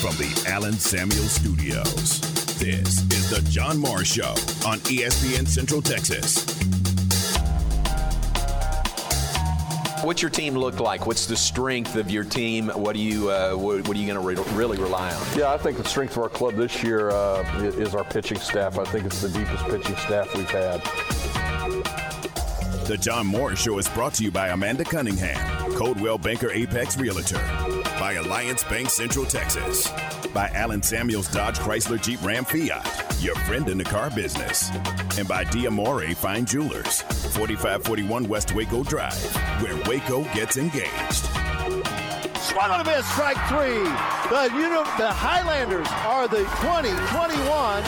From the Allen Samuel Studios, this is the John Morris Show on ESPN Central Texas. What's your team look like? What's the strength of your team? What do you uh, what, what, are you going to re- really rely on? Yeah, I think the strength of our club this year uh, is our pitching staff. I think it's the deepest pitching staff we've had. The John Morris Show is brought to you by Amanda Cunningham, Coldwell Banker Apex Realtor, by Alliance Bank Central Texas, by Allen Samuels Dodge Chrysler Jeep Ram Fiat, your friend in the car business, and by Diamore Fine Jewelers, 4541 West Waco Drive, where Waco gets engaged. Swung on a miss, strike three. The, uni- the Highlanders are the 2021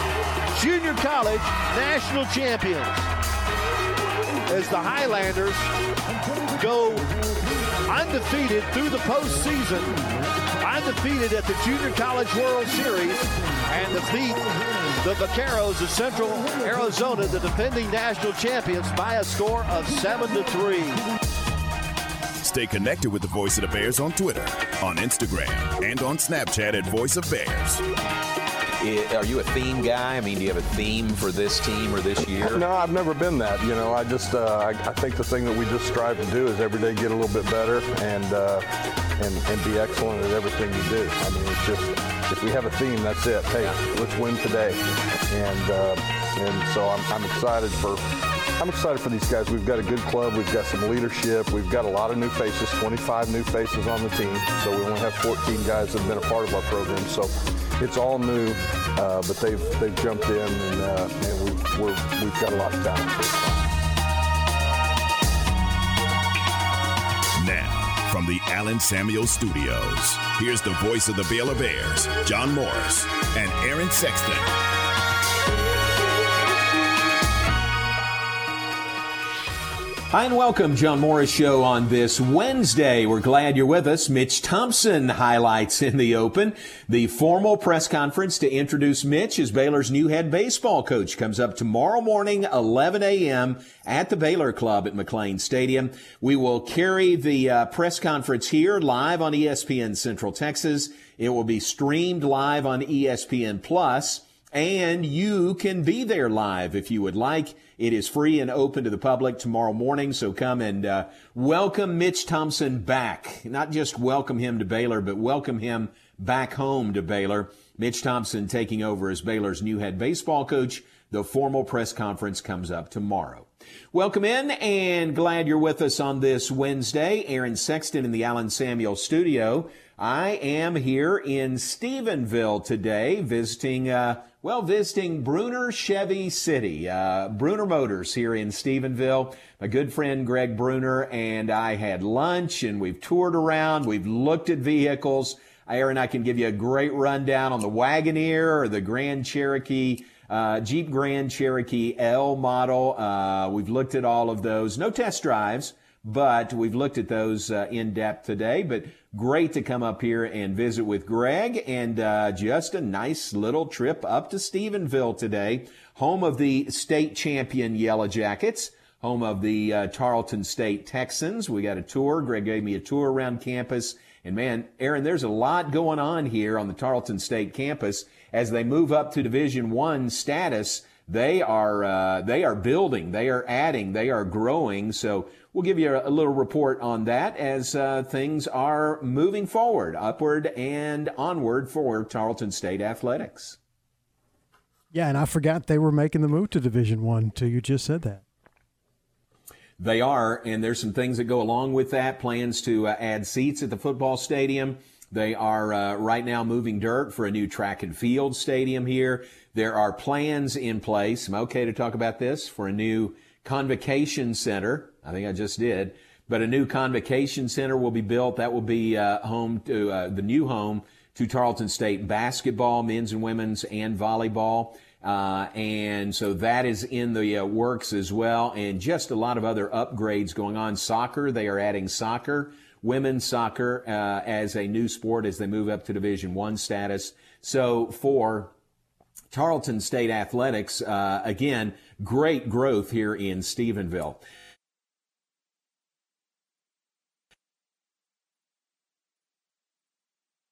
Junior College National Champions as the Highlanders go undefeated through the postseason, undefeated at the Junior College World Series, and defeat the Vaqueros of Central Arizona, the defending national champions, by a score of seven to three. Stay connected with the Voice of the Bears on Twitter, on Instagram, and on Snapchat at Voice of Bears. Are you a theme guy? I mean, do you have a theme for this team or this year? No, I've never been that. You know, I just uh, I, I, think the thing that we just strive to do is every day get a little bit better and uh, and and be excellent at everything you do. I mean, it's just if we have a theme, that's it. Hey, let's win today, and uh, and so I'm, I'm excited for I'm excited for these guys. We've got a good club. We've got some leadership. We've got a lot of new faces, 25 new faces on the team. So we only have 14 guys that have been a part of our program. So it's all new, uh, but they've they've jumped in and, uh, and we've, we have got a lot of talent. Now, from the Allen Samuel Studios, here's the voice of the Baylor Bears, John Morris and Aaron Sexton. Hi and welcome, John Morris Show on this Wednesday. We're glad you're with us. Mitch Thompson highlights in the open. The formal press conference to introduce Mitch as Baylor's new head baseball coach comes up tomorrow morning, 11 a.m. at the Baylor Club at McLane Stadium. We will carry the uh, press conference here live on ESPN Central Texas. It will be streamed live on ESPN Plus and you can be there live if you would like. It is free and open to the public tomorrow morning, so come and uh, welcome Mitch Thompson back. Not just welcome him to Baylor, but welcome him back home to Baylor. Mitch Thompson taking over as Baylor's new head baseball coach. The formal press conference comes up tomorrow. Welcome in and glad you're with us on this Wednesday. Aaron Sexton in the Allen Samuel studio. I am here in Stephenville today visiting, uh, well, visiting Bruner Chevy City, uh, Bruner Motors here in Stephenville. My good friend Greg Bruner and I had lunch and we've toured around. We've looked at vehicles. Aaron, I can give you a great rundown on the Wagoneer or the Grand Cherokee, uh, Jeep Grand Cherokee L model. Uh, we've looked at all of those. No test drives, but we've looked at those uh, in depth today. But great to come up here and visit with Greg and uh, just a nice little trip up to Stephenville today, home of the state champion Yellow Jackets, home of the uh, Tarleton State Texans. We got a tour. Greg gave me a tour around campus. And man, Aaron, there's a lot going on here on the Tarleton State campus as they move up to Division One status. They are uh, they are building, they are adding, they are growing. So We'll give you a, a little report on that as uh, things are moving forward, upward and onward for Tarleton State athletics. Yeah, and I forgot they were making the move to Division One. Till you just said that. They are, and there's some things that go along with that. Plans to uh, add seats at the football stadium. They are uh, right now moving dirt for a new track and field stadium here. There are plans in place. I'm okay to talk about this for a new convocation center I think I just did. But a new convocation center will be built. That will be uh, home to uh, the new home to Tarleton State basketball, men's and women's, and volleyball. Uh, and so that is in the uh, works as well. And just a lot of other upgrades going on. Soccer, they are adding soccer, women's soccer uh, as a new sport as they move up to Division One status. So for Tarleton State athletics, uh, again, great growth here in Stephenville.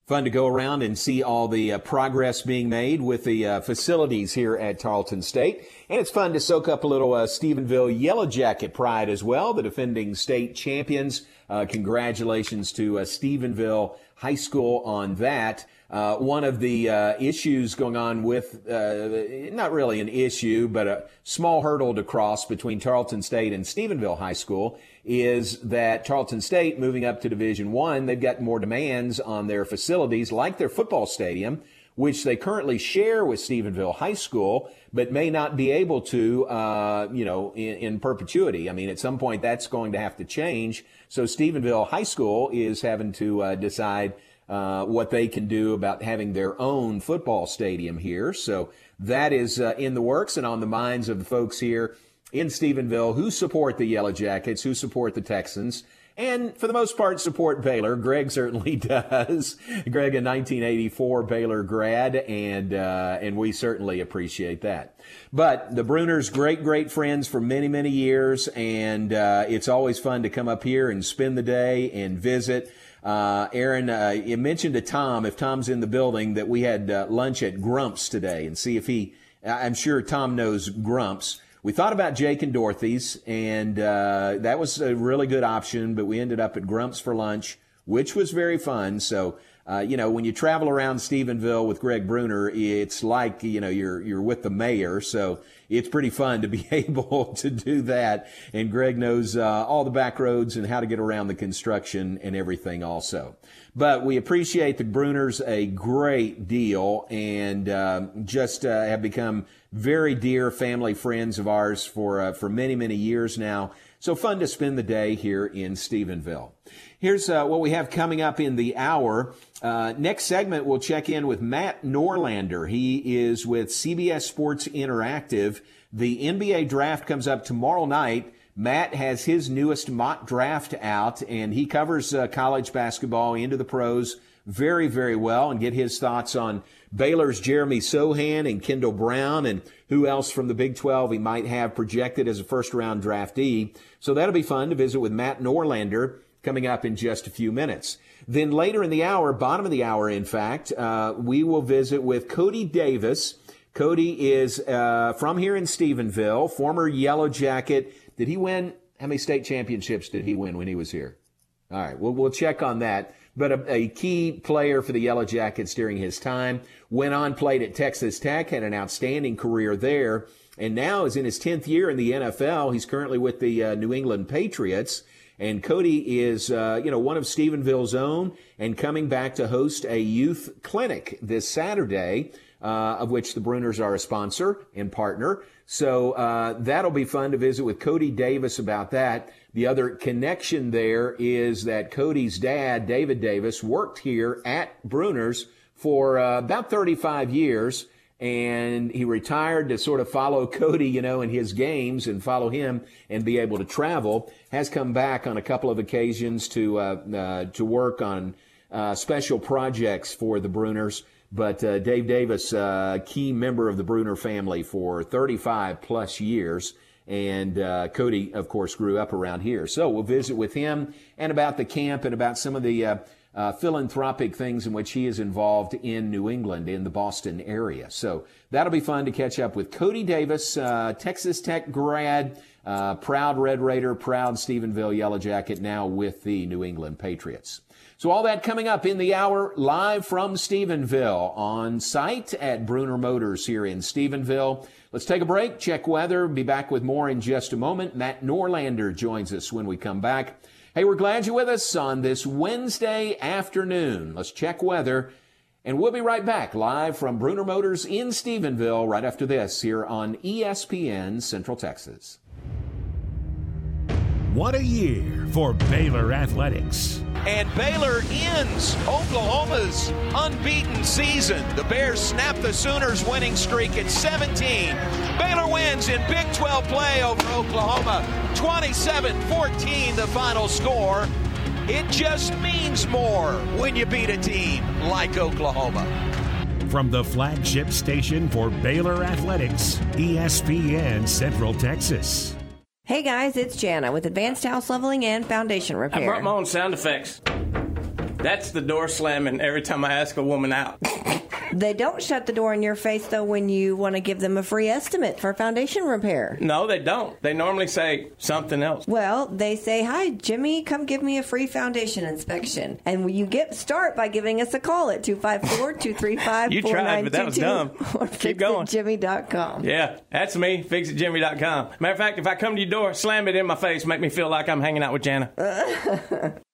fun to go around and see all the uh, progress being made with the uh, facilities here at Tarleton State. And it's fun to soak up a little uh, Stephenville Yellow Jacket pride as well, the defending state champions. Uh, congratulations to uh, Stephenville High School on that. Uh, one of the uh, issues going on with, uh, not really an issue, but a small hurdle to cross between Tarleton State and Stephenville High School is that Tarleton State moving up to Division One, they've got more demands on their facilities, like their football stadium, which they currently share with Stephenville High School, but may not be able to, uh, you know, in, in, perpetuity. I mean, at some point that's going to have to change. So Stephenville High School is having to uh, decide uh, what they can do about having their own football stadium here. So that is uh, in the works and on the minds of the folks here in Stephenville who support the Yellow Jackets, who support the Texans, and for the most part support Baylor. Greg certainly does. Greg, a 1984 Baylor grad, and uh, and we certainly appreciate that. But the Bruners, great, great friends for many, many years, and uh, it's always fun to come up here and spend the day and visit. Uh, Aaron, uh, you mentioned to Tom, if Tom's in the building, that we had uh, lunch at Grumps today and see if he, I'm sure Tom knows Grumps. We thought about Jake and Dorothy's, and uh, that was a really good option, but we ended up at Grumps for lunch, which was very fun. So uh, you know, when you travel around Stephenville with Greg Bruner, it's like, you know, you're, you're with the mayor. So it's pretty fun to be able to do that. And Greg knows uh, all the back roads and how to get around the construction and everything also. But we appreciate the Bruners a great deal and uh, just uh, have become very dear family friends of ours for, uh, for many, many years now. So fun to spend the day here in Stephenville. Here's uh, what we have coming up in the hour. Uh, next segment, we'll check in with Matt Norlander. He is with CBS Sports Interactive. The NBA draft comes up tomorrow night. Matt has his newest mock draft out, and he covers uh, college basketball into the pros very, very well and get his thoughts on Baylor's Jeremy Sochan and Kendall Brown and who else from the Big 12 he might have projected as a first round draftee. So that'll be fun to visit with Matt Norlander coming up in just a few minutes. Then later in the hour, bottom of the hour, in fact, uh, we will visit with Cody Davis. Cody is uh, from here in Stephenville, former Yellow Jacket. Did he win? How many state championships did he win when he was here? All right, we'll, we'll check on that. But a, a key player for the Yellow Jackets during his time. Went on, played at Texas Tech, had an outstanding career there, and now is in his 10th year in the NFL. He's currently with the uh, New England Patriots. And Cody is, uh, you know, one of Stephenville's own and coming back to host a youth clinic this Saturday, uh, of which the Bruners are a sponsor and partner. So uh, that'll be fun to visit with Cody Davis about that. The other connection there is that Cody's dad, David Davis, worked here at Bruners for uh, about 35 years and he retired to sort of follow Cody, you know, in his games and follow him and be able to travel. Has come back on a couple of occasions to uh, uh, to work on uh, special projects for the Bruners. But uh, Dave Davis, uh, key member of the Bruner family for 35 plus years. And uh, Cody, of course, grew up around here. So we'll visit with him and about the camp and about some of the uh, philanthropic things in which he is involved in New England, in the Boston area. So that'll be fun to catch up with Cody Davis, uh, Texas Tech grad, uh, proud Red Raider, proud Stephenville Yellow Jacket, now with the New England Patriots. So all that coming up in the hour live from Stephenville on site at Bruner Motors here in Stephenville. Let's take a break, check weather, be back with more in just a moment. Matt Norlander joins us when we come back. Hey, we're glad you're with us on this Wednesday afternoon. Let's check weather, and we'll be right back live from Bruner Motors in Stephenville right after this here on ESPN Central Texas. What a year for Baylor Athletics. And Baylor ends Oklahoma's unbeaten season. The Bears snap the Sooners' winning streak at 17. Baylor wins in Big 12 play over Oklahoma 27 14, the final score. It just means more when you beat a team like Oklahoma. From the flagship station for Baylor Athletics, ESPN Central Texas. Hey guys, it's Jana with Advanced House Leveling and Foundation Repair. I brought my own sound effects. That's the door slamming every time I ask a woman out. They don't shut the door in your face though when you want to give them a free estimate for foundation repair. No, they don't. They normally say something else. Well, they say, "Hi, Jimmy, come give me a free foundation inspection." And you get start by giving us a call at 254-235-4922 You tried, but that was dumb. Keep going. fixitjimmy.com. Yeah, that's me. FixItJimmy.com. Matter of fact, if I come to your door, slam it in my face, make me feel like I'm hanging out with Jana.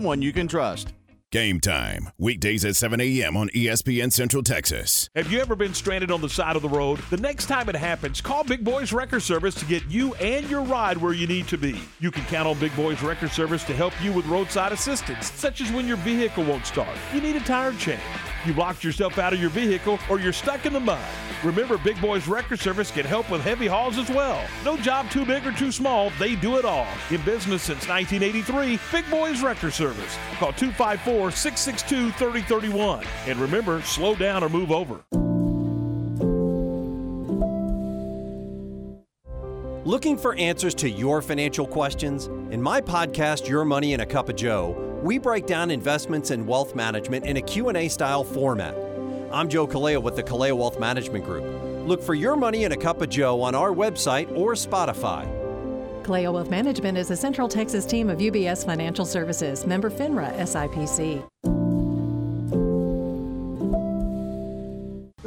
someone you can trust. Game time, weekdays at 7 a.m. on ESPN Central Texas. Have you ever been stranded on the side of the road? The next time it happens, call Big Boys Wrecker Service to get you and your ride where you need to be. You can count on Big Boys Wrecker Service to help you with roadside assistance, such as when your vehicle won't start, you need a tire change, you locked yourself out of your vehicle, or you're stuck in the mud. Remember, Big Boys Wrecker Service can help with heavy hauls as well. No job too big or too small, they do it all. In business since 1983, Big Boys Wrecker Service. Call 254 662 3031. And remember, slow down or move over. Looking for answers to your financial questions? In my podcast Your Money in a Cup of Joe, we break down investments and wealth management in a Q&A style format. I'm Joe Kaleo with the Kaleo Wealth Management Group. Look for Your Money in a Cup of Joe on our website or Spotify. Kaleo Wealth Management is a Central Texas team of UBS Financial Services, member FINRA SIPC.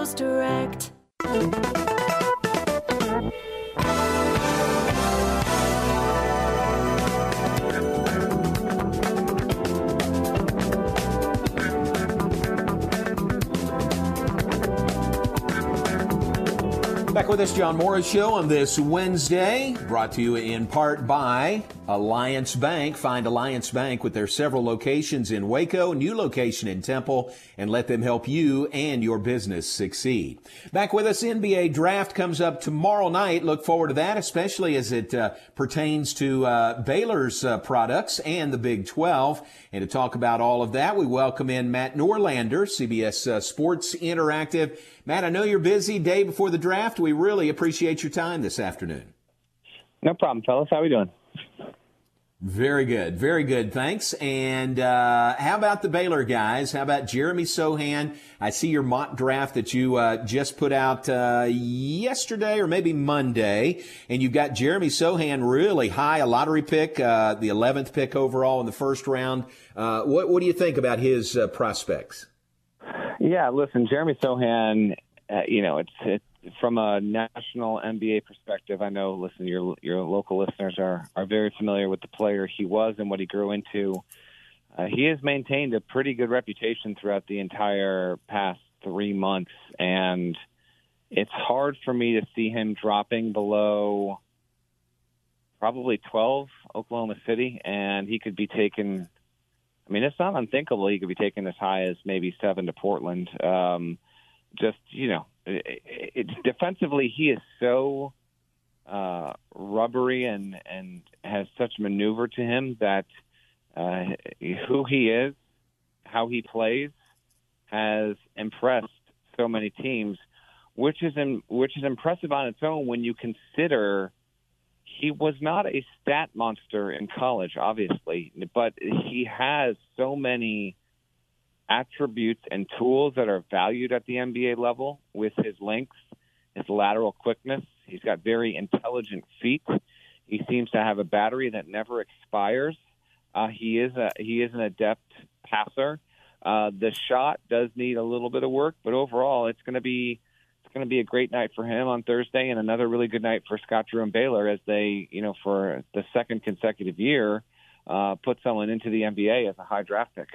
Direct. Back with us, John Morris Show on this Wednesday, brought to you in part by Alliance Bank. Find Alliance Bank with their several locations in Waco, new location in Temple, and let them help you and your business succeed. Back with us, NBA draft comes up tomorrow night. Look forward to that, especially as it uh, pertains to uh, Baylor's uh, products and the Big 12. And to talk about all of that, we welcome in Matt Norlander, CBS uh, Sports Interactive. Matt, I know you're busy day before the draft. We really appreciate your time this afternoon. No problem, fellas. How are we doing? Very good. Very good. Thanks. And uh, how about the Baylor guys? How about Jeremy Sochan? I see your mock draft that you uh, just put out uh, yesterday or maybe Monday. And you've got Jeremy Sochan really high, a lottery pick, uh, the 11th pick overall in the first round. Uh, what, what do you think about his uh, prospects? Yeah, listen, Jeremy Sochan, you know, it's, it's from a national NBA perspective. I know, listen, your your local listeners are are very familiar with the player he was and what he grew into. Uh, he has maintained a pretty good reputation throughout the entire past three months, and it's hard for me to see him dropping below probably 12 Oklahoma City, and he could be taken. I mean, it's not unthinkable he could be taken as high as maybe seven to Portland. Um, just you know, it, it, defensively, he is so uh, rubbery and and has such maneuver to him that uh, who he is, how he plays, has impressed so many teams, which is in, which is impressive on its own when you consider he was not a stat monster in college, obviously, but he has so many attributes and tools that are valued at the NBA level with his length, his lateral quickness. He's got very intelligent feet. He seems to have a battery that never expires. Uh, he is a he is an adept passer. Uh, the shot does need a little bit of work, but overall, it's going to be it's going to be a great night for him on Thursday, and another really good night for Scott Drew and Baylor as they, you know, for the second consecutive year, uh, put someone into the NBA as a high draft pick.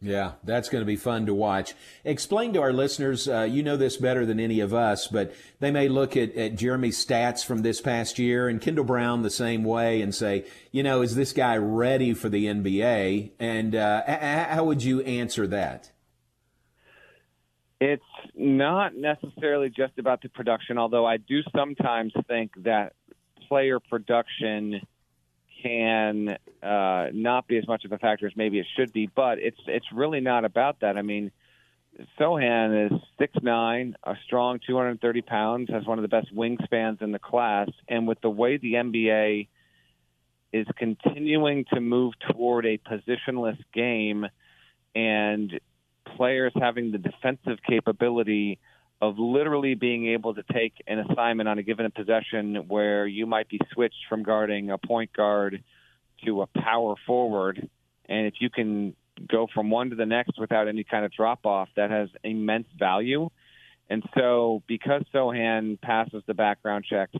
Yeah, that's going to be fun to watch. Explain to our listeners, uh, you know this better than any of us, but they may look at, at Jeremy's stats from this past year and Kendall Brown the same way and say, you know, is this guy ready for the NBA? And uh, how would you answer that? It's not necessarily just about the production, although I do sometimes think that player production can uh, not be as much of a factor as maybe it should be. But it's it's really not about that. I mean, Sochan is six nine, a strong 230 pounds, has one of the best wingspans in the class, and with the way the NBA is continuing to move toward a positionless game and players having the defensive capability of literally being able to take an assignment on a given possession where you might be switched from guarding a point guard to a power forward. And if you can go from one to the next without any kind of drop off, that has immense value. And so, because Sochan passes the background checks,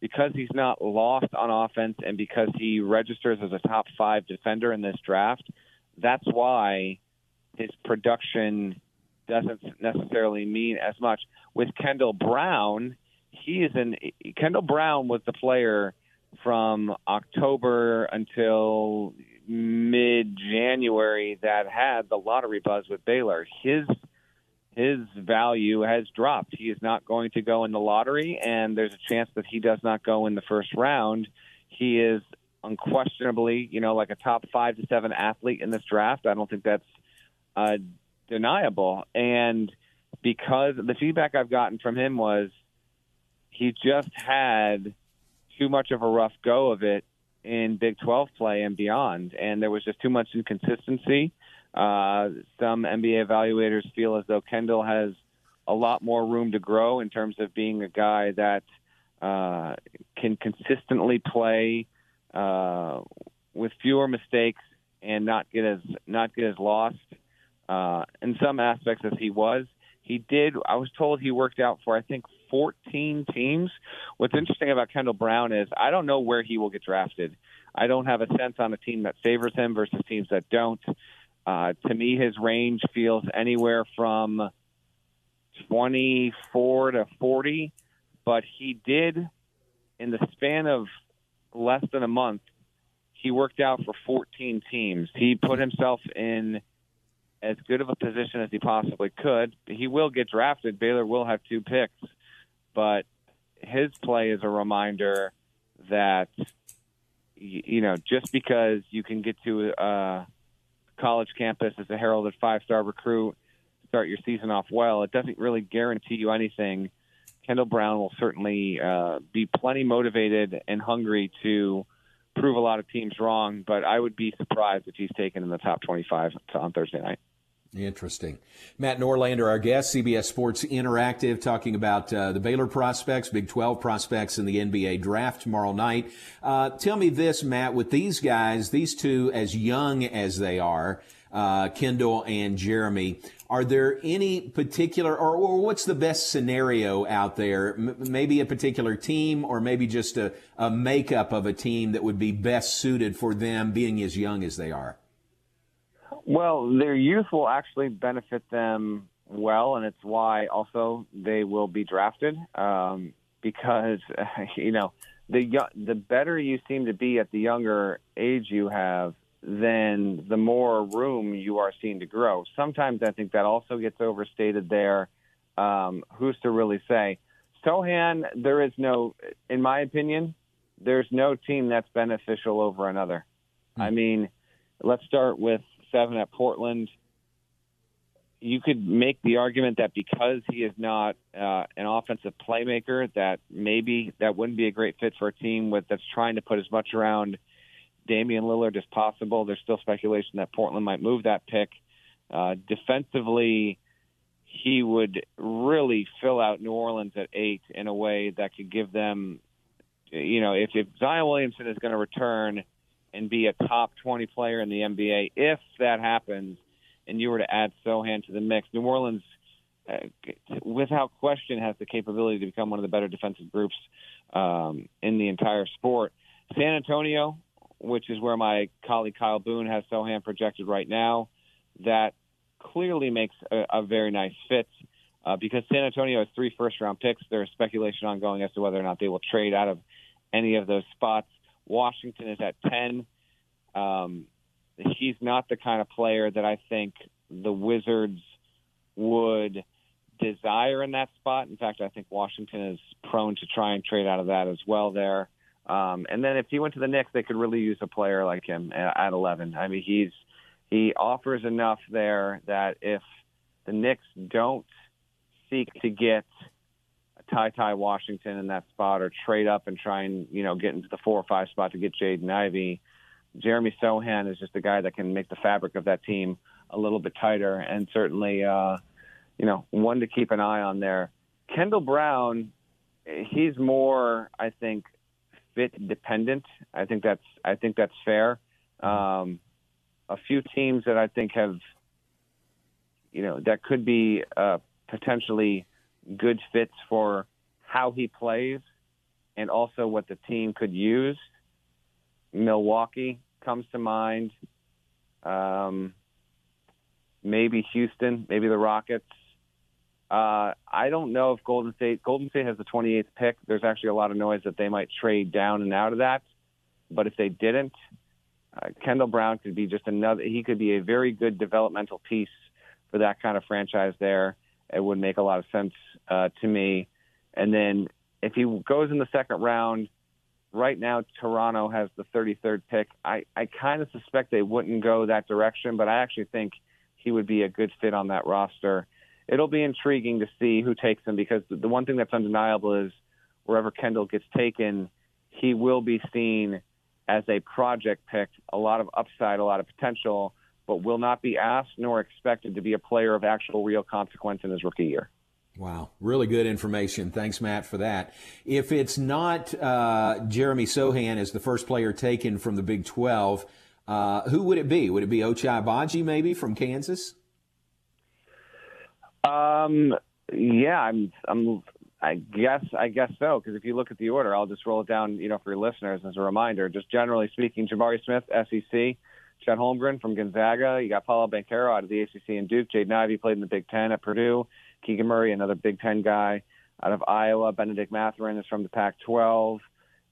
because he's not lost on offense, and because he registers as a top five defender in this draft, that's why his production doesn't necessarily mean as much. With Kendall Brown, he is in. Kendall Brown was the player from October until mid January that had the lottery buzz with Baylor. His his value has dropped. He is not going to go in the lottery, and there's a chance that he does not go in the first round. He is unquestionably, you know, like a top five to seven athlete in this draft. I don't think that's uh, deniable. And because the feedback I've gotten from him was he just had too much of a rough go of it in Big 12 play and beyond, and there was just too much inconsistency. Uh, some NBA evaluators feel as though Kendall has a lot more room to grow in terms of being a guy that uh, can consistently play uh, with fewer mistakes and not get as not get as lost uh, in some aspects as he was. He did. I was told he worked out for I think 14 teams. What's interesting about Kendall Brown is I don't know where he will get drafted. I don't have a sense on a team that favors him versus teams that don't. Uh, to me, his range feels anywhere from 24 to 40, but he did, in the span of less than a month, he worked out for 14 teams. He put himself in as good of a position as he possibly could. He will get drafted. Baylor will have two picks, but his play is a reminder that you know just because you can get to a college campus as a heralded five-star recruit, start your season off well, it doesn't really guarantee you anything. Kendall Brown will certainly uh, be plenty motivated and hungry to prove a lot of teams wrong, but I would be surprised if he's taken in the top 25 on Thursday night. Interesting. Matt Norlander, our guest, CBS Sports Interactive, talking about uh, the Baylor prospects, Big 12 prospects in the NBA draft tomorrow night. Uh, tell me this, Matt, with these guys, these two as young as they are, uh, Kendall and Jeremy, are there any particular, or, or what's the best scenario out there? M- maybe a particular team, or maybe just a, a makeup of a team that would be best suited for them being as young as they are? Well, their youth will actually benefit them well, and it's why also they will be drafted um, because you know the the better you seem to be at the younger age you have, then the more room you are seen to grow. Sometimes I think that also gets overstated there. Um, who's to really say? Sochan, there is no, in my opinion, there's no team that's beneficial over another. Mm. I mean, let's start with seven at Portland. you could make the argument that because he is not uh, an offensive playmaker, that maybe that wouldn't be a great fit for a team with that's trying to put as much around Damian Lillard as possible. There's still speculation that Portland might move that pick. Uh, defensively, he would really fill out New Orleans at eight in a way that could give them, you know, if, if Zion Williamson is going to return and be a top 20 player in the NBA, if that happens – and you were to add Sochan to the mix, New Orleans, uh, without question, has the capability to become one of the better defensive groups um, in the entire sport. San Antonio, which is where my colleague Kyle Boone has Sochan projected right now, that clearly makes a, a very nice fit. Uh, because San Antonio has three first round picks, there's speculation ongoing as to whether or not they will trade out of any of those spots. Washington is at 10. Um, he's not the kind of player that I think the Wizards would desire in that spot. In fact, I think Washington is prone to try and trade out of that as well there. Um, and then if he went to the Knicks, they could really use a player like him at 11. I mean, he's he offers enough there that if the Knicks don't seek to get Ty Ty Washington in that spot or trade up and try and you know get into the four or five spot to get Jaden Ivey, Jeremy Sochan is just a guy that can make the fabric of that team a little bit tighter, and certainly, uh, you know, one to keep an eye on there. Kendall Brown, he's more, I think, fit dependent. I think that's I think that's fair. Um, a few teams that I think have, you know, that could be uh, potentially good fits for how he plays, and also what the team could use. Milwaukee comes to mind. Um, maybe Houston, maybe the Rockets. Uh, I don't know if Golden State. Golden State has the 28th pick. There's actually a lot of noise that they might trade down and out of that. But if they didn't, uh, Kendall Brown could be just another. He could be a very good developmental piece for that kind of franchise. There, it would make a lot of sense uh, to me. And then if he goes in the second round, right now Toronto has the 33rd pick. I, I kind of suspect they wouldn't go that direction, but I actually think he would be a good fit on that roster. It'll be intriguing to see who takes him because the one thing that's undeniable is wherever Kendall gets taken, he will be seen as a project pick, a lot of upside, a lot of potential, but will not be asked nor expected to be a player of actual real consequence in his rookie year. Wow, really good information. Thanks, Matt, for that. If it's not uh, Jeremy Sochan as the first player taken from the Big 12, uh, who would it be? Would it be Ochai Agbaji maybe from Kansas? Um, yeah, I'm, I'm, I guess, I guess so. Because if you look at the order, I'll just roll it down, you know, for your listeners as a reminder. Just generally speaking, Jabari Smith, SEC. Chet Holmgren from Gonzaga. You got Paolo Banchero out of the ACC and Duke. Jaden Ivey played in the Big Ten at Purdue. Keegan Murray, another Big Ten guy out of Iowa. Bennedict Mathurin is from the Pac-12.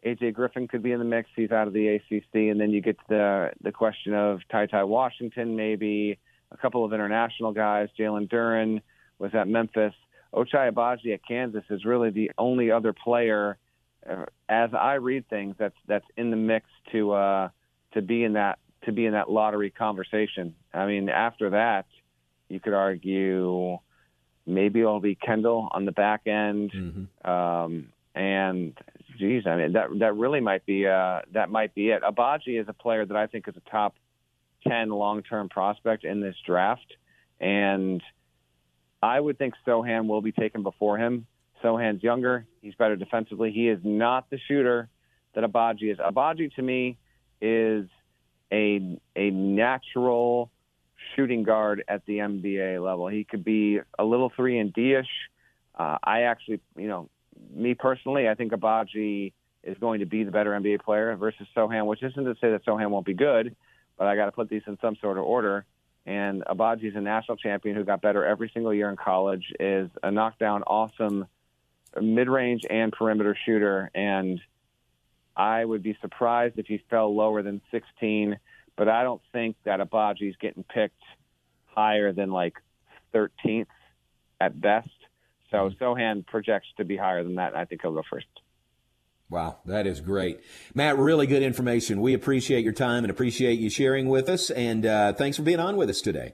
AJ Griffin could be in the mix. He's out of the ACC, and then you get to the the question of Ty Ty Washington, maybe a couple of international guys. Jalen Duren was at Memphis. Ochai Agbaji at Kansas is really the only other player, uh, as I read things, that's that's in the mix to uh, to be in that to be in that lottery conversation. I mean, after that, you could argue maybe it'll be Kendall on the back end. Mm-hmm. Um, and geez, I mean that that really might be uh, that might be it. Agbaji is a player that I think is a top ten long term prospect in this draft, and I would think Sochan will be taken before him. Sochan's younger, he's better defensively. He is not the shooter that Agbaji is. Agbaji to me is a a natural shooting guard at the NBA level. He could be a little three and D-ish. Uh, I actually, you know, me personally, I think Agbaji is going to be the better NBA player versus Sochan, which isn't to say that Sochan won't be good, but I got to put these in some sort of order. And Agbaji is a national champion who got better every single year in college, is a knockdown, awesome mid-range and perimeter shooter, and I would be surprised if he fell lower than 16 but I don't think that Agbaji's getting picked higher than like 13th at best. So mm-hmm. Sochan projects to be higher than that, I think he'll go first. Wow, that is great. Matt, really good information. We appreciate your time and appreciate you sharing with us, and uh, thanks for being on with us today.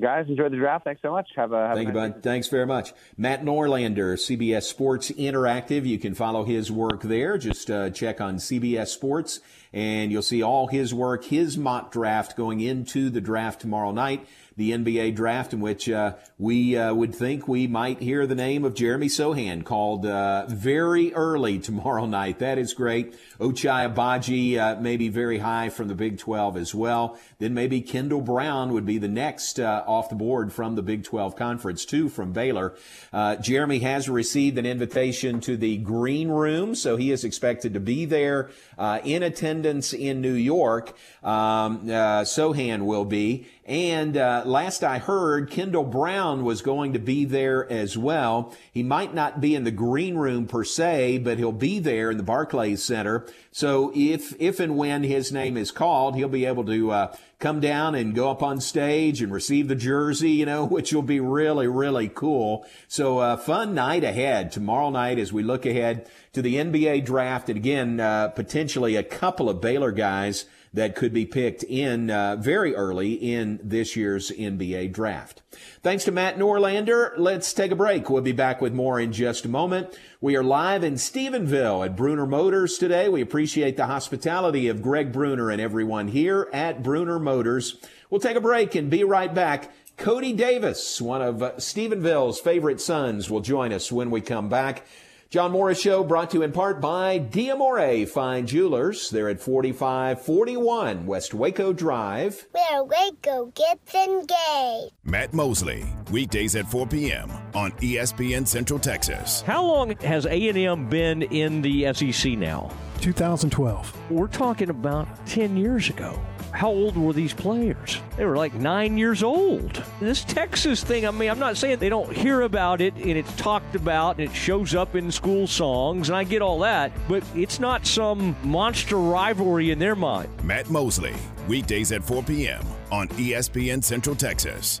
Guys, enjoy the draft. Thanks so much. Have a have Thank a you, nice bud. Thanks very much. Matt Norlander, CBS Sports Interactive. You can follow his work there. Just uh, check on CBS Sports, and you'll see all his work, his mock draft going into the draft tomorrow night the NBA draft in which uh, we uh, would think we might hear the name of Jeremy Sochan called uh, very early tomorrow night. That is great. Ochai Agbaji uh, maybe very high from the Big 12 as well. Then maybe Kendall Brown would be the next uh, off the board from the Big 12 conference too from Baylor. Uh, Jeremy has received an invitation to the green room, so he is expected to be there in attendance in New York. Um, Sochan will be. And uh, last I heard, Kendall Brown was going to be there as well. He might not be in the green room per se, but he'll be there in the Barclays Center. So if if and when his name is called, he'll be able to uh, come down and go up on stage and receive the jersey, you know, which will be really really cool. So uh, fun night ahead tomorrow night as we look ahead to the NBA draft, and again uh, potentially a couple of Baylor guys that could be picked in uh, very early in this year's NBA draft. Thanks to Matt Norlander. Let's take a break. We'll be back with more in just a moment. We are live in Stephenville at Bruner Motors today. We appreciate the hospitality of Greg Bruner and everyone here at Bruner Motors. We'll take a break and be right back. Cody Davis, one of uh, Stephenville's favorite sons, will join us when we come back. John Morris Show brought to you in part by Diamore Fine Jewelers. They're at 4541 West Waco Drive. Where Waco gets engaged. Matt Mosley, weekdays at 4 p.m. on ESPN Central Texas. How long has A&M been in the SEC now? 2012. We're talking about 10 years ago how old were these players? They were like nine years old. This Texas thing, I mean, I'm not saying they don't hear about it and it's talked about and it shows up in school songs, and I get all that, but it's not some monster rivalry in their mind. Matt Mosley, weekdays at 4 p.m. on ESPN Central Texas.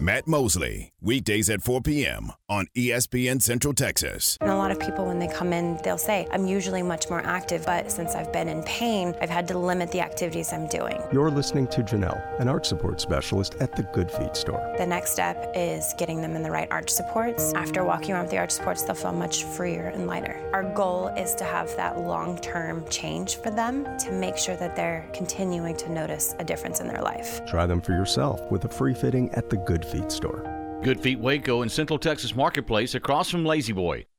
Matt Mosley, weekdays at 4 p.m. on ESPN Central Texas. And a lot of people, when they come in, they'll say, I'm usually much more active, but since I've been in pain, I've had to limit the activities I'm doing. You're listening to Janelle, an arch support specialist at the Good Feet store. The next step is getting them in the right arch supports. After walking around with the arch supports, they'll feel much freer and lighter. Our goal is to have that long term change for them to make sure that they're continuing to notice a difference in their life. Try them for yourself with a free fitting at the Good Feet store. Good Feet Waco in Central Texas Marketplace across from La-Z-Boy.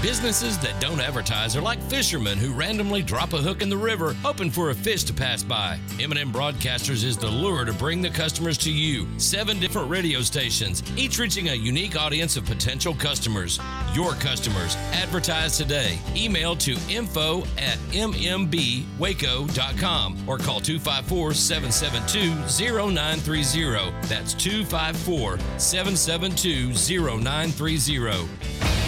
Businesses that don't advertise are like fishermen who randomly drop a hook in the river hoping for a fish to pass by. M&M Broadcasters is the lure to bring the customers to you. Seven different radio stations, each reaching a unique audience of potential customers. Your customers. Advertise today. Email to info at mmbwaco.com or call 254-772-0930. That's 254-772-0930.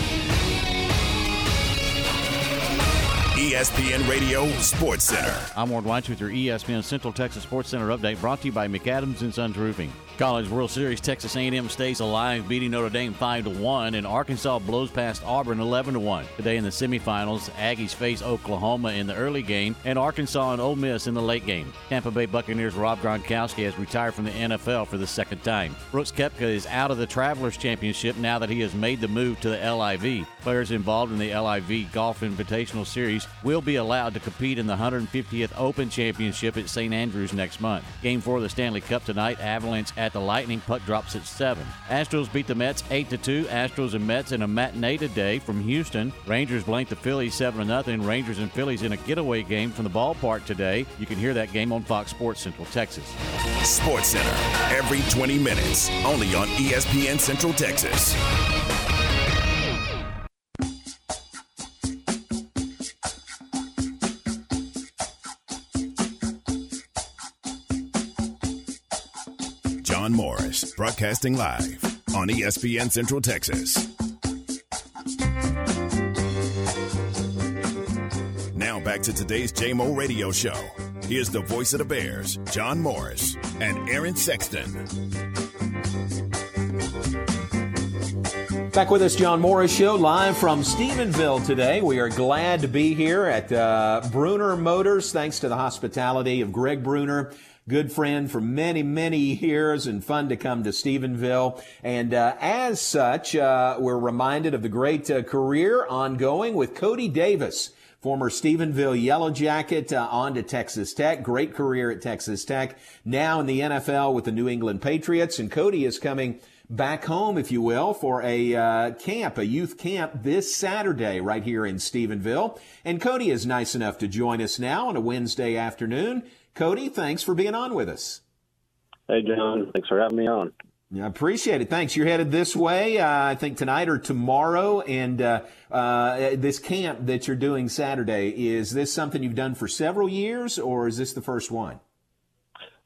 ESPN Radio Sports Center. I'm Ward Weitz with your ESPN Central Texas Sports Center update brought to you by McAdams and Sons Roofing. College World Series, Texas A&M stays alive, beating Notre Dame 5 to 1, and Arkansas blows past Auburn 11 to 1. Today in the semifinals, Aggies face Oklahoma in the early game, and Arkansas and Ole Miss in the late game. Tampa Bay Buccaneers Rob Gronkowski has retired from the NFL for the second time. Brooks Koepka is out of the Travelers Championship now that he has made the move to the LIV. Players involved in the LIV Golf Invitational Series will be allowed to compete in the 150th Open Championship at St. Andrews next month. Game 4 of the Stanley Cup tonight, Avalanche at the Lightning. Puck drops at 7. Astros beat the Mets 8 to 2. Astros and Mets in a matinee today from Houston. Rangers blanked the Phillies 7 0. Rangers and Phillies in a getaway game from the ballpark today. You can hear that game on Fox Sports Central Texas. Sports Center, every 20 minutes, only on ESPN Central Texas. Broadcasting live on ESPN Central Texas. Now back to today's JMO radio show. Here's the voice of the Bears, John Morris, and Aaron Sexton. Back with us, John Morris Show, live from Stephenville today. We are glad to be here at uh, Bruner Motors, thanks to the hospitality of Greg Bruner, good friend for many, many years, and fun to come to Stephenville. And uh, as such, uh, we're reminded of the great uh, career ongoing with Cody Davis former Stephenville Yellow Jacket, uh, on to Texas Tech. Great career at Texas Tech. Now in the NFL with the New England Patriots. And Cody is coming back home, if you will, for a uh, camp, a youth camp this Saturday right here in Stephenville. And Cody is nice enough to join us now on a Wednesday afternoon. Cody, thanks for being on with us. Hey, John. Thanks for having me on. I appreciate it. Thanks. You're headed this way, uh, I think tonight or tomorrow. And uh, uh, this camp that you're doing Saturday, is this something you've done for several years or is this the first one?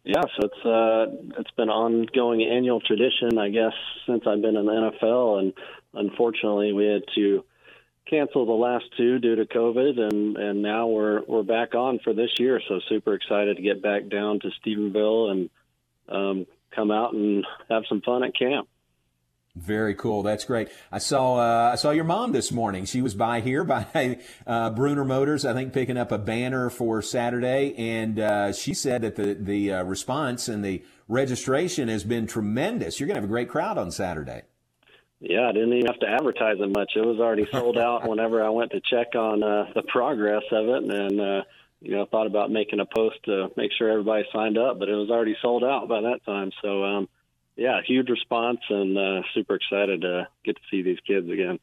Yeah, so it's uh, it's been ongoing annual tradition, I guess, since I've been in the NFL, and unfortunately, we had to cancel the last two due to COVID, and and now we're we're back on for this year. So super excited to get back down to Stephenville and um, come out and have some fun at camp. Very cool. That's great. I saw uh, I saw your mom this morning. She was by here by uh, Bruner Motors, I think, picking up a banner for Saturday, and uh, she said that the the uh, response and the registration has been tremendous. You're going to have a great crowd on Saturday. Yeah, I didn't even have to advertise it much. It was already sold out whenever I went to check on uh, the progress of it, and uh, you know thought about making a post to make sure everybody signed up, but it was already sold out by that time. So. Um, yeah, huge response and uh, super excited to get to see these kids again.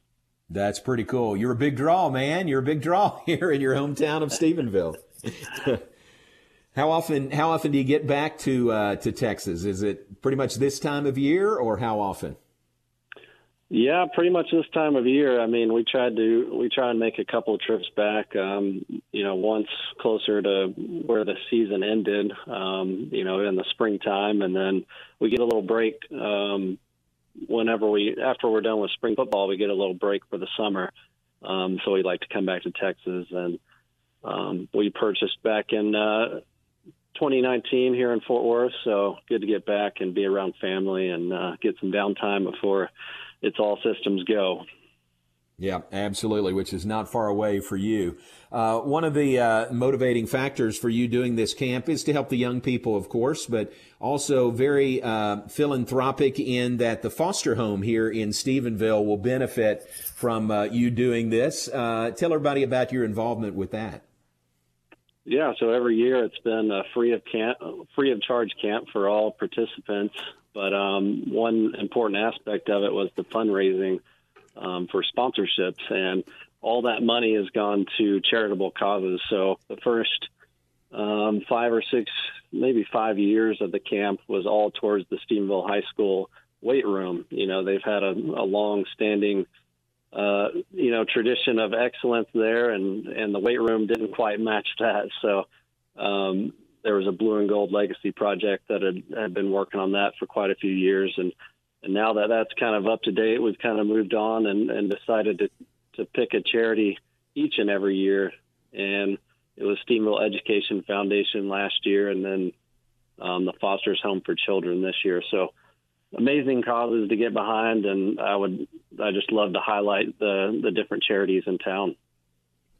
That's pretty cool. You're a big draw, man. You're a big draw here in your hometown of Stephenville. how often? How often do you get back to uh, to Texas? Is it pretty much this time of year, or how often? Yeah, pretty much this time of year. I mean, we tried to we try and make a couple of trips back. Um, you know, once closer to where the season ended. Um, you know, in the springtime, and then we get a little break um, whenever we after we're done with spring football. We get a little break for the summer. Um, so we like to come back to Texas, and um, we purchased back in uh, 2019 here in Fort Worth. So good to get back and be around family and uh, get some downtime before it's all systems go. Yeah, absolutely, which is not far away for you. Uh, one of the uh, motivating factors for you doing this camp is to help the young people, of course, but also very uh, philanthropic in that the foster home here in Stephenville will benefit from uh, you doing this. Uh, tell everybody about your involvement with that. Yeah, so every year it's been a free of camp, free of charge camp for all participants. But um, one important aspect of it was the fundraising um, for sponsorships, and all that money has gone to charitable causes. So the first um, five or six, maybe five years of the camp was all towards the Stephenville High School weight room. You know, they've had a, a long-standing uh, you know, tradition of excellence there, and and the weight room didn't quite match that. So um, there was a blue and gold legacy project that had, had been working on that for quite a few years, and and now that that's kind of up to date, we've kind of moved on and, and decided to to pick a charity each and every year and it was Stephenville Education Foundation last year, and then um, the Foster's Home for Children this year. So amazing causes to get behind, and I would I just love to highlight the the different charities in town.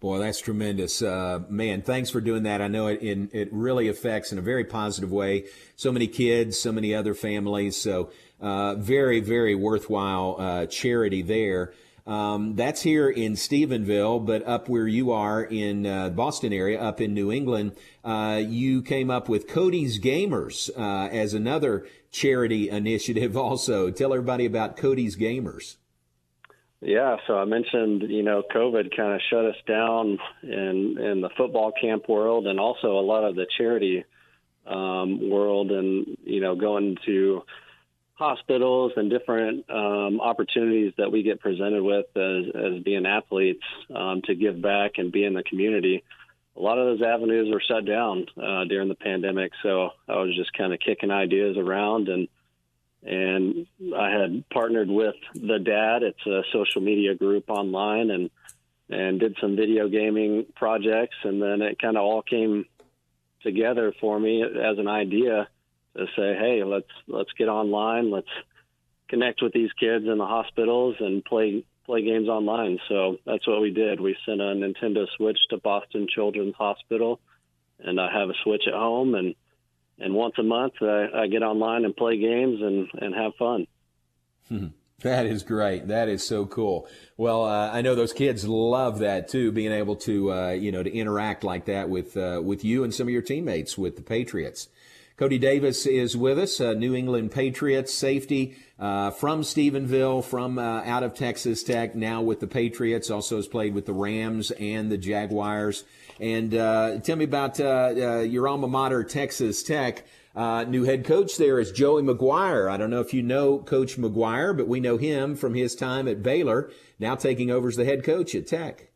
Boy, that's tremendous, uh, man. Thanks for doing that. I know it in, it really affects in a very positive way so many kids, so many other families. So uh, very very worthwhile uh, charity there. Um, that's here in Stephenville, but up where you are in uh, Boston area, up in New England, uh, you came up with Cody's Gamers uh, as another charity initiative. Also, tell everybody about Cody's Gamers. Yeah, so I mentioned, you know, COVID kind of shut us down in in the football camp world, and also a lot of the charity um, world, and you know, going to hospitals and different um, opportunities that we get presented with as, as being athletes um, to give back and be in the community. A lot of those avenues were shut down uh, during the pandemic, so I was just kind of kicking ideas around and and I had partnered with the dad. It's a social media group online and and did some video gaming projects and then it kind of all came together for me as an idea to say, hey, let's let's get online, let's connect with these kids in the hospitals and play play games online. So that's what we did. We sent a Nintendo Switch to Boston Children's Hospital, and I have a Switch at home, and and once a month I, I get online and play games and and have fun. That is great. That is so cool. Well, uh, I know those kids love that too, being able to, uh, you know, to interact like that with uh, with you and some of your teammates with the Patriots. Cody Davis is with us, New England Patriots safety uh, from Stephenville, from uh, out of Texas Tech, now with the Patriots. Also has played with the Rams and the Jaguars. And uh, tell me about uh, your alma mater, Texas Tech. new head coach there is Joey McGuire. I don't know if you know Coach McGuire, but we know him from his time at Baylor. Now taking over as the head coach at Tech.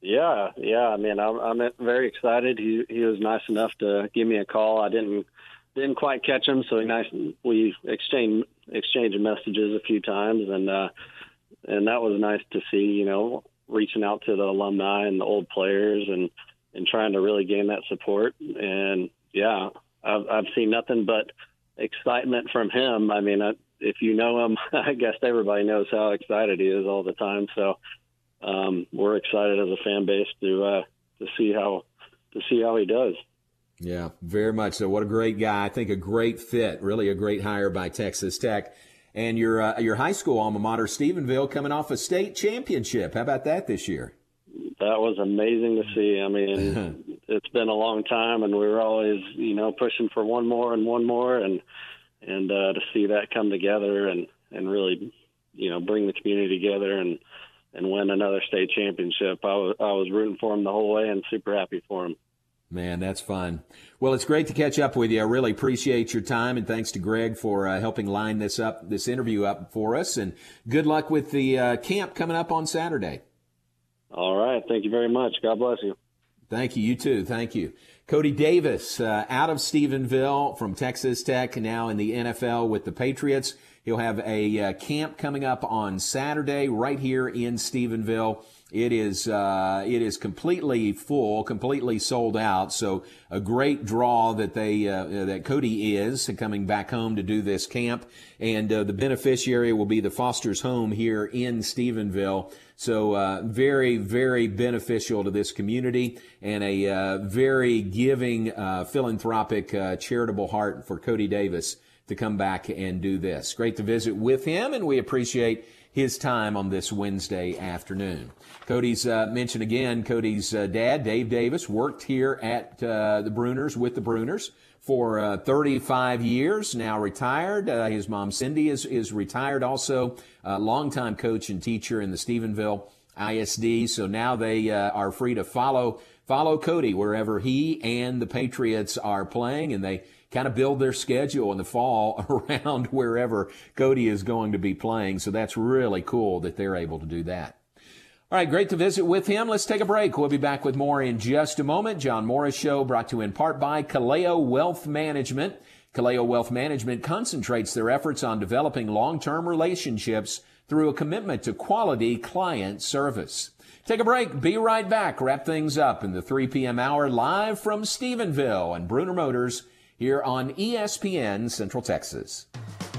Yeah, yeah. I mean, I'm, I'm very excited. He he was nice enough to give me a call. I didn't didn't quite catch him, so he nice. We exchanged exchanged messages a few times, and uh, and that was nice to see. You know, reaching out to the alumni and the old players, and and trying to really gain that support. And yeah, I've I've seen nothing but excitement from him. I mean, I, if you know him, I guess everybody knows how excited he is all the time. So um, we're excited as a fan base to uh, to see how to see how he does. Yeah, very much so. What a great guy! I think a great fit, really a great hire by Texas Tech. And your uh, your high school alma mater, Stephenville, coming off a state championship. How about that this year? That was amazing to see. I mean, it's been a long time, and we were always, you know, pushing for one more and one more, and and uh, to see that come together and and really, you know, bring the community together and and win another state championship. I was I was rooting for him the whole way and super happy for him. Man, that's fun. Well, it's great to catch up with you. I really appreciate your time, and thanks to Greg for uh, helping line this up, this interview up for us. And good luck with the uh, camp coming up on Saturday. All right. Thank you very much. God bless you. Thank you. You too. Thank you. Cody Davis, uh, out of Stephenville from Texas Tech, now in the NFL with the Patriots. He'll have a uh, camp coming up on Saturday right here in Stephenville. It is uh, it is completely full, completely sold out. So a great draw that they uh, that Cody is coming back home to do this camp, and uh, the beneficiary will be the Foster's Home here in Stephenville. So uh, very very beneficial to this community and a uh, very giving, uh, philanthropic, charitable heart for Cody Davis to come back and do this. Great to visit with him, and we appreciate his time on this Wednesday afternoon. Cody's uh, mentioned again, Cody's uh, dad, Dave Davis, worked here at uh, the Bruners with the Bruners for uh, 35 years, now retired. Uh, his mom, Cindy, is, is retired also, a longtime coach and teacher in the Stephenville ISD. So now they uh, are free to follow follow Cody wherever he and the Patriots are playing, and they kind of build their schedule in the fall around wherever Cody is going to be playing. So that's really cool that they're able to do that. All right, great to visit with him. Let's take a break. We'll be back with more in just a moment. John Morris Show brought to you in part by Kaleo Wealth Management. Kaleo Wealth Management concentrates their efforts on developing long-term relationships through a commitment to quality client service. Take a break. Be right back. Wrap things up in the 3 p.m. hour live from Stephenville and Bruner Motors here on ESPN Central Texas.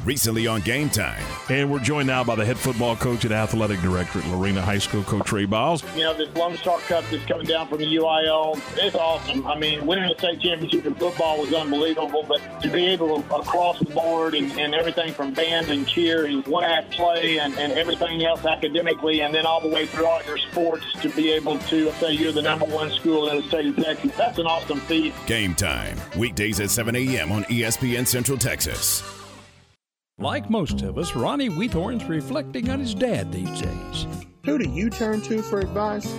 Recently on Game Time. And we're joined now by the head football coach and athletic director at Lorena High School, Coach Trey Biles. You know, this Lone Star Cup that's coming down from the UIL, it's awesome. I mean, winning the state championship in football was unbelievable, but to be able to across the board and, and everything from band and cheer and one act play and, and everything else academically, and then all the way through all your sports to be able to say you're the number one school in the state of Texas, that's an awesome feat. Game Time. Weekdays at 7 a.m. on ESPN Central Texas. Like most of us, Ronnie Wheathorn's reflecting on his dad these days. Who do you turn to for advice?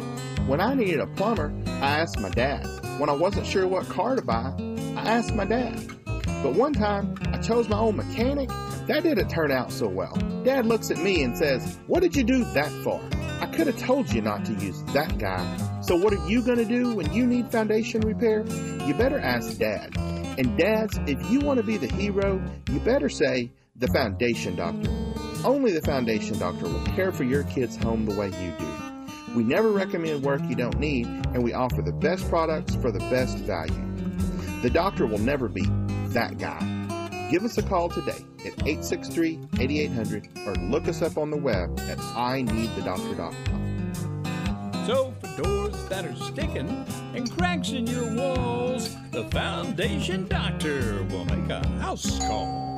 When I needed a plumber, I asked my dad. When I wasn't sure what car to buy, I asked my dad. But one time, I chose my own mechanic. That didn't turn out so well. Dad looks at me and says, What did you do that for? I could have told you not to use that guy. So, what are you going to do when you need foundation repair? You better ask Dad. And, dads, if you want to be the hero, you better say, The Foundation Doctor. Only the Foundation Doctor will care for your kid's home the way you do. We never recommend work you don't need, and we offer the best products for the best value. The doctor will never be that guy. Give us a call today at 863 8800 or look us up on the web at i need the ineedthedoctor.com. So, for doors that are sticking and cracks in your walls, the Foundation Doctor will make a house call.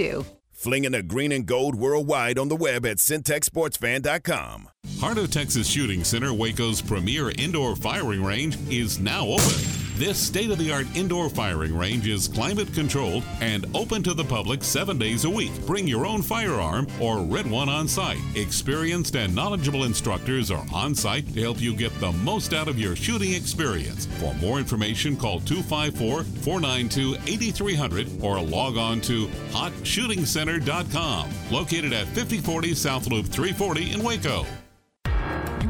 Flinging the green and gold worldwide on the web at centexsportsfan.com. Heart of Texas Shooting Center, Waco's premier indoor firing range, is now open. This state of the art indoor firing range is climate controlled and open to the public seven days a week. Bring your own firearm or rent one on site. Experienced and knowledgeable instructors are on site to help you get the most out of your shooting experience. For more information, call 254 492 8300 or log on to hotshootingcenter.com. Located at 5040 South Loop 340 in Waco.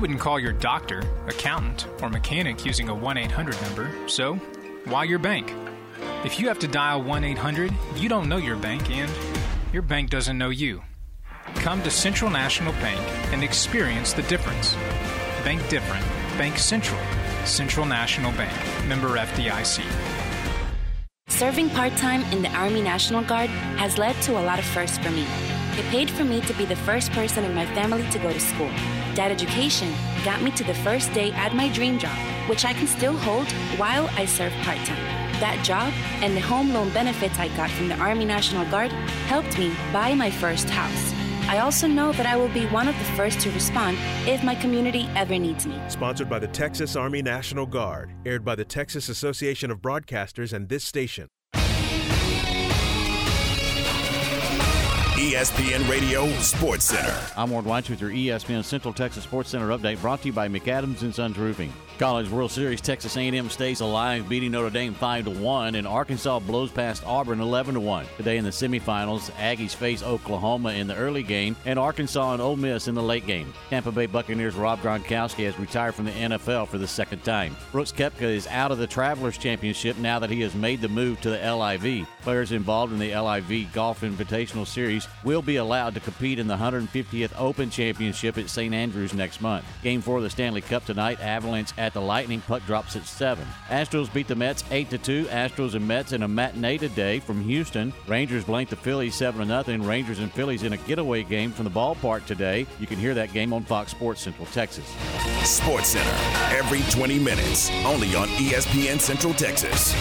You wouldn't call your doctor, accountant, or mechanic using a 1 800 number, so why your bank? If you have to dial 1 800, you don't know your bank and your bank doesn't know you. Come to Central National Bank and experience the difference. Bank different. Bank Central. Central National Bank. Member FDIC. Serving part time in the Army National Guard has led to a lot of firsts for me. It paid for me to be the first person in my family to go to school. That education got me to the first day at my dream job, which I can still hold while I serve part time. That job and the home loan benefits I got from the Army National Guard helped me buy my first house. I also know that I will be one of the first to respond if my community ever needs me. Sponsored by the Texas Army National Guard, aired by the Texas Association of Broadcasters and this station. ESPN Radio Sports Center. I'm Ward Weitz with your ESPN Central Texas Sports Center update brought to you by McAdams and Sons Roofing. College World Series Texas A&M stays alive, beating Notre Dame 5 to 1, and Arkansas blows past Auburn 11 to 1. Today in the semifinals, Aggies face Oklahoma in the early game, and Arkansas and Ole Miss in the late game. Tampa Bay Buccaneers Rob Gronkowski has retired from the NFL for the second time. Brooks Koepka is out of the Travelers Championship now that he has made the move to the LIV. Players involved in the LIV Golf Invitational Series will be allowed to compete in the 150th Open Championship at St. Andrews next month. Game 4 of the Stanley Cup tonight, Avalanche at the Lightning. Puck drops at 7. Astros beat the Mets 8 to 2. Astros and Mets in a matinee today from Houston. Rangers blanked the Phillies 7 0. Rangers and Phillies in a getaway game from the ballpark today. You can hear that game on Fox Sports Central Texas. Sports Center, every 20 minutes, only on ESPN Central Texas.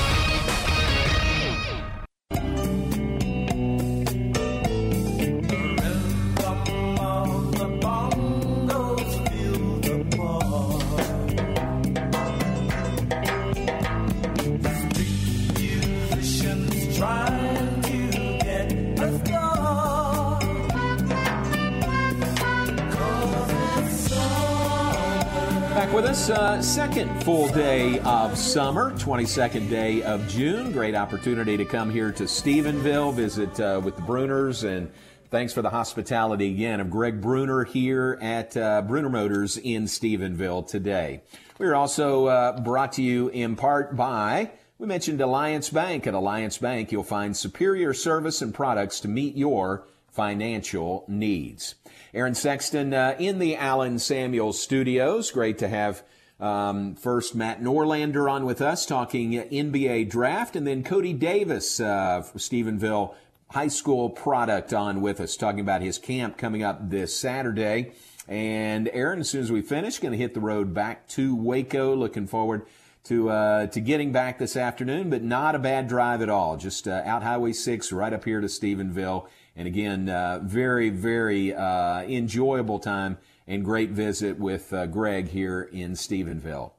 Full day of summer, 22nd day of June. Great opportunity to come here to Stephenville, visit uh, with the Bruners, and thanks for the hospitality again of Greg Bruner here at uh, Bruner Motors in Stephenville today. We are also uh, brought to you in part by, we mentioned Alliance Bank. At Alliance Bank, you'll find superior service and products to meet your financial needs. Aaron Sexton uh, in the Allen Samuels studios. Great to have um, first Matt Norlander on with us talking NBA draft, and then Cody Davis, uh, Stephenville High School product, on with us talking about his camp coming up this Saturday. And Aaron, as soon as we finish, going to hit the road back to Waco. Looking forward to uh, to getting back this afternoon, but not a bad drive at all. Just uh, out Highway 6, right up here to Stephenville and again, uh, very, very uh, enjoyable time and great visit with uh, Greg here in Stephenville.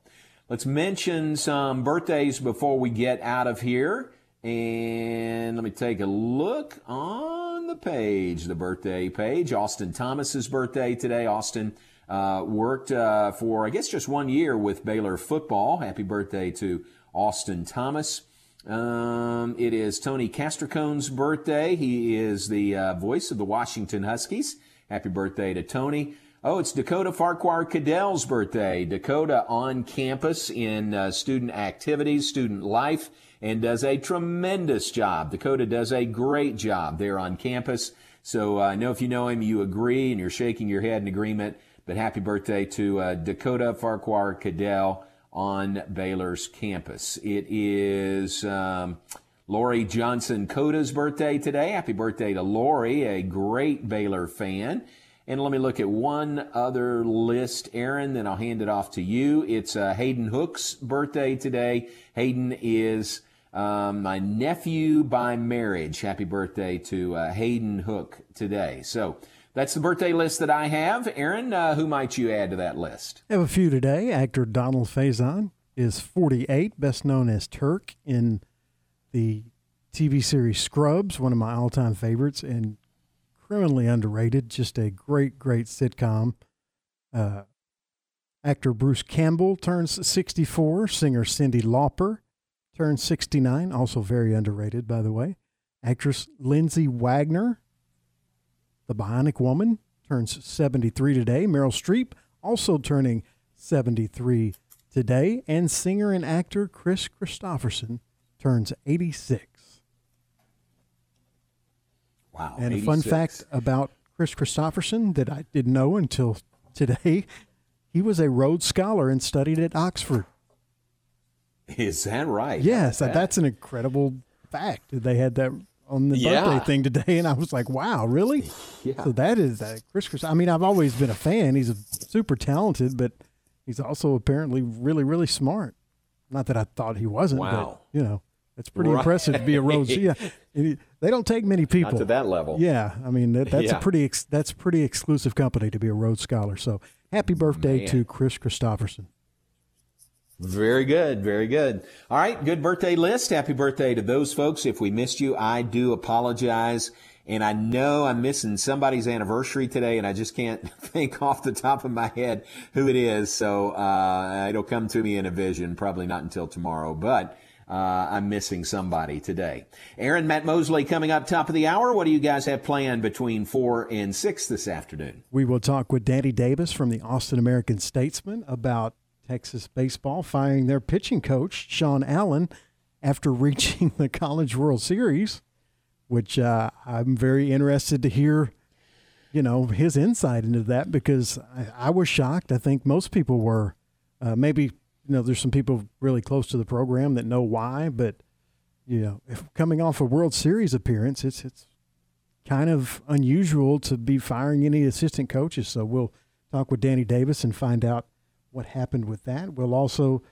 Let's mention some birthdays before we get out of here. And let me take a look on the page, the birthday page. Austin Thomas's birthday today. Austin uh, worked uh, for, I guess, just one year with Baylor football. Happy birthday to Austin Thomas. Um, it is Tony Castricone's birthday. He is the uh, voice of the Washington Huskies. Happy birthday to Tony. Oh, it's Dakota Farquhar Cadell's birthday. Dakota on campus in uh, student activities, student life, and does a tremendous job. Dakota does a great job there on campus. So uh, I know if you know him, you agree and you're shaking your head in agreement. But happy birthday to uh, Dakota Farquhar Cadell on Baylor's campus. It is um, Lori Johnson Coda's birthday today. Happy birthday to Lori, a great Baylor fan. And let me look at one other list, Aaron, then I'll hand it off to you. It's uh, Hayden Hook's birthday today. Hayden is um, my nephew by marriage. Happy birthday to uh, Hayden Hook today. So that's the birthday list that I have. Aaron, uh, who might you add to that list? I have a few today. Actor Donald Faison is 48, best known as Turk in the TV series Scrubs, one of my all time favorites, and criminally underrated. Just a great, great sitcom. Uh, actor Bruce Campbell turns 64. Singer Cyndi Lauper turns 69, also very underrated, by the way. Actress Lindsay Wagner the Bionic Woman turns 73 today. Meryl Streep also turning 73 today. And singer and actor Chris Kristofferson turns 86. Wow. And 86. a fun fact about Chris Kristofferson that I didn't know until today he was a Rhodes Scholar and studied at Oxford. Is that right? Yes, that? that's an incredible fact. They had that on the Yeah. birthday thing today, and I was like, "Wow, really?" Yeah. So that is uh, Chris. Chris. I mean, I've always been a fan. He's a super talented, but he's also apparently really, really smart. Not that I thought he wasn't. Wow. But, you know, it's pretty Right. impressive to be a Rhodes. Yeah, They don't take many people to that level. Yeah, I mean that, that's Yeah. a pretty ex, that's pretty exclusive company to be a Rhodes Scholar. So happy birthday Man. to Chris Kristofferson. Very good, very good. All right, good birthday list. Happy birthday to those folks. If we missed you, I do apologize. And I know I'm missing somebody's anniversary today, and I just can't think off the top of my head who it is. So uh, it'll come to me in a vision, probably not until tomorrow. But uh, I'm missing somebody today. Aaron, Matt Mosley coming up top of the hour. What do you guys have planned between four and six this afternoon? We will talk with Danny Davis from the Austin American Statesman about Texas baseball firing their pitching coach, Sean Allen, after reaching the College World Series, which uh, I'm very interested to hear, you know, his insight into that because I, I was shocked. I think most people were. Uh, maybe, you know, there's some people really close to the program that know why, but, you know, if coming off a World Series appearance, it's, it's kind of unusual to be firing any assistant coaches. So we'll talk with Danny Davis and find out what happened with that. We'll also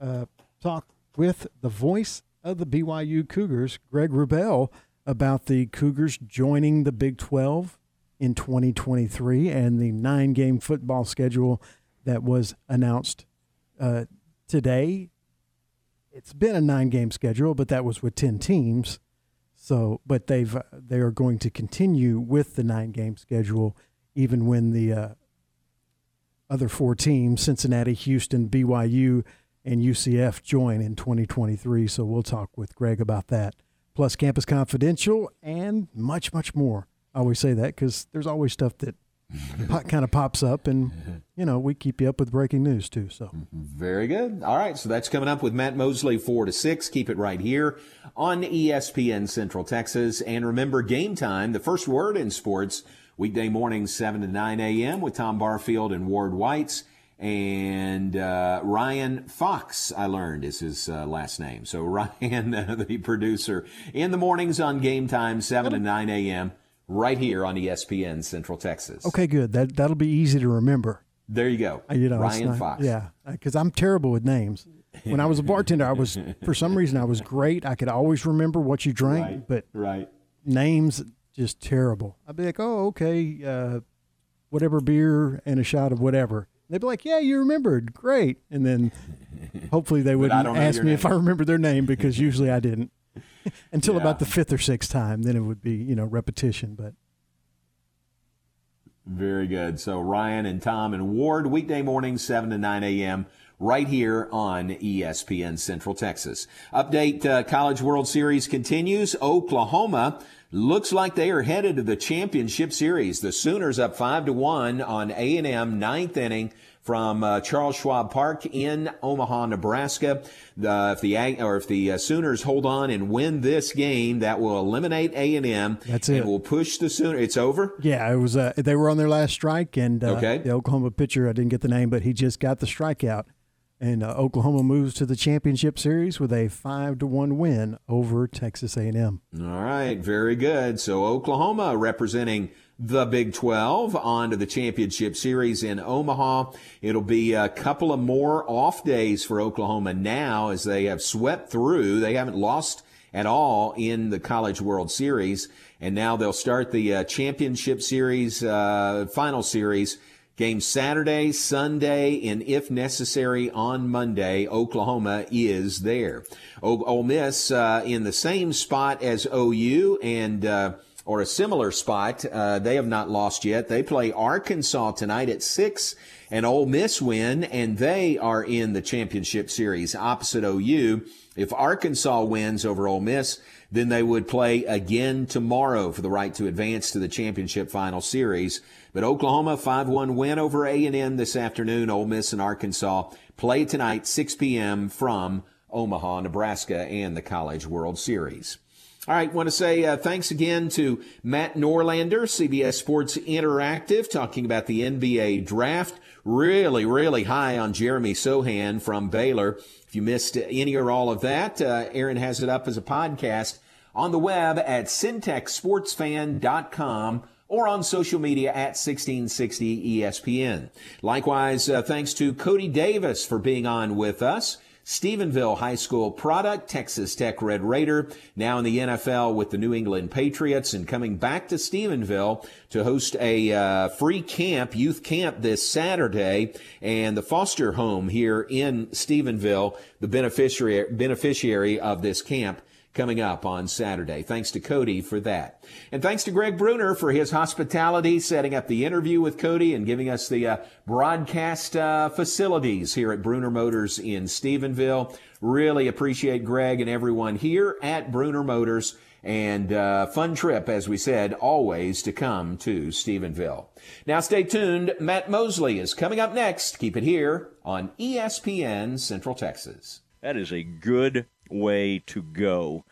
uh, talk with the voice of the BYU Cougars, Greg Wrubell, about the Cougars joining the Big 12 in 2023 and the nine game football schedule that was announced uh, today. It's been a nine game schedule, but that was with 10 teams. So, but they've uh, they are going to continue with the nine game schedule, even when the uh, other four teams Cincinnati, Houston, BYU, and UCF join in 2023. So we'll talk with Greg about that, plus Campus Confidential, and much, much more. I always say that because there's always stuff that kind of pops up, and you know we keep you up with breaking news too. So very good. All right, so that's coming up with Matt Mosley four to six. Keep it right here on ESPN Central Texas, and remember game time. The first word in sports weekday mornings seven to nine a.m. with Tom Barfield and Ward Whites. And uh, Ryan Fox, I learned, is his uh, last name. So Ryan, the producer, in the mornings on Game Time, 7 to 9 a.m right here on ESPN Central Texas. Okay, good. That that'll be easy to remember. There you go. Uh, you know, Ryan not, Fox. Yeah, because I'm terrible with names. When I was a bartender, I was for some reason I was great. I could always remember what you drank, right, but right names just terrible. I'd be like, oh, okay, uh, whatever beer and a shot of whatever. They'd be like, yeah, you remembered, great. And then hopefully they wouldn't ask me name. if I remember their name because usually I didn't. Until yeah. about the fifth or sixth time, then it would be you know repetition. But very good. So Ryan and Tom and Ward weekday mornings seven to nine a.m. right here on ESPN Central Texas. Update: uh, College World Series continues. Oklahoma looks like they are headed to the championship series. The Sooners up five to one on A and M ninth inning from uh, Charles Schwab Park in Omaha, Nebraska. if the or if the uh, Sooners hold on and win this game, that will eliminate A and M. That's it. And will push the Sooner. It's over. Yeah, it was. Uh, they were on their last strike, and uh, okay. the Oklahoma pitcher, I didn't get the name, but he just got the strikeout. And uh, Oklahoma moves to the championship series with a five to one win over Texas A&M. All right, very good. So Oklahoma representing the Big 12 on to the championship series in Omaha. It'll be a couple of more off days for Oklahoma now as they have swept through. They haven't lost at all in the College World Series. And now they'll start the uh, championship series, uh, final series. Game Saturday, Sunday, and if necessary on Monday, Oklahoma is there. O- Ole Miss uh, in the same spot as OU and uh, or a similar spot. Uh, they have not lost yet. They play Arkansas tonight at six, and Ole Miss win, and they are in the championship series opposite OU. If Arkansas wins over Ole Miss, then they would play again tomorrow for the right to advance to the championship final series. But Oklahoma 5-1 win over A&M this afternoon. Ole Miss and Arkansas play tonight 6 p.m. from Omaha, Nebraska and the College World Series. All right, want to say uh, thanks again to Matt Norlander, CBS Sports Interactive, talking about the NBA draft. Really, really high on Jeremy Sochan from Baylor. If you missed any or all of that, uh, Aaron has it up as a podcast on the web at centexsportsfan.com or on social media at 1660 ESPN. Likewise, uh, thanks to Cody Davis for being on with us. Stephenville High School product, Texas Tech Red Raider, now in the NFL with the New England Patriots and coming back to Stephenville to host a uh, free camp, youth camp this Saturday and the foster home here in Stephenville, the beneficiary, beneficiary of this camp coming up on Saturday. Thanks to Cody for that. And thanks to Greg Bruner for his hospitality, setting up the interview with Cody and giving us the uh, broadcast uh, facilities here at Bruner Motors in Stephenville. Really appreciate Greg and everyone here at Bruner Motors. And uh, fun trip, as we said, always to come to Stephenville. Now stay tuned. Matt Mosley is coming up next. Keep it here on ESPN Central Texas. That is a good way to go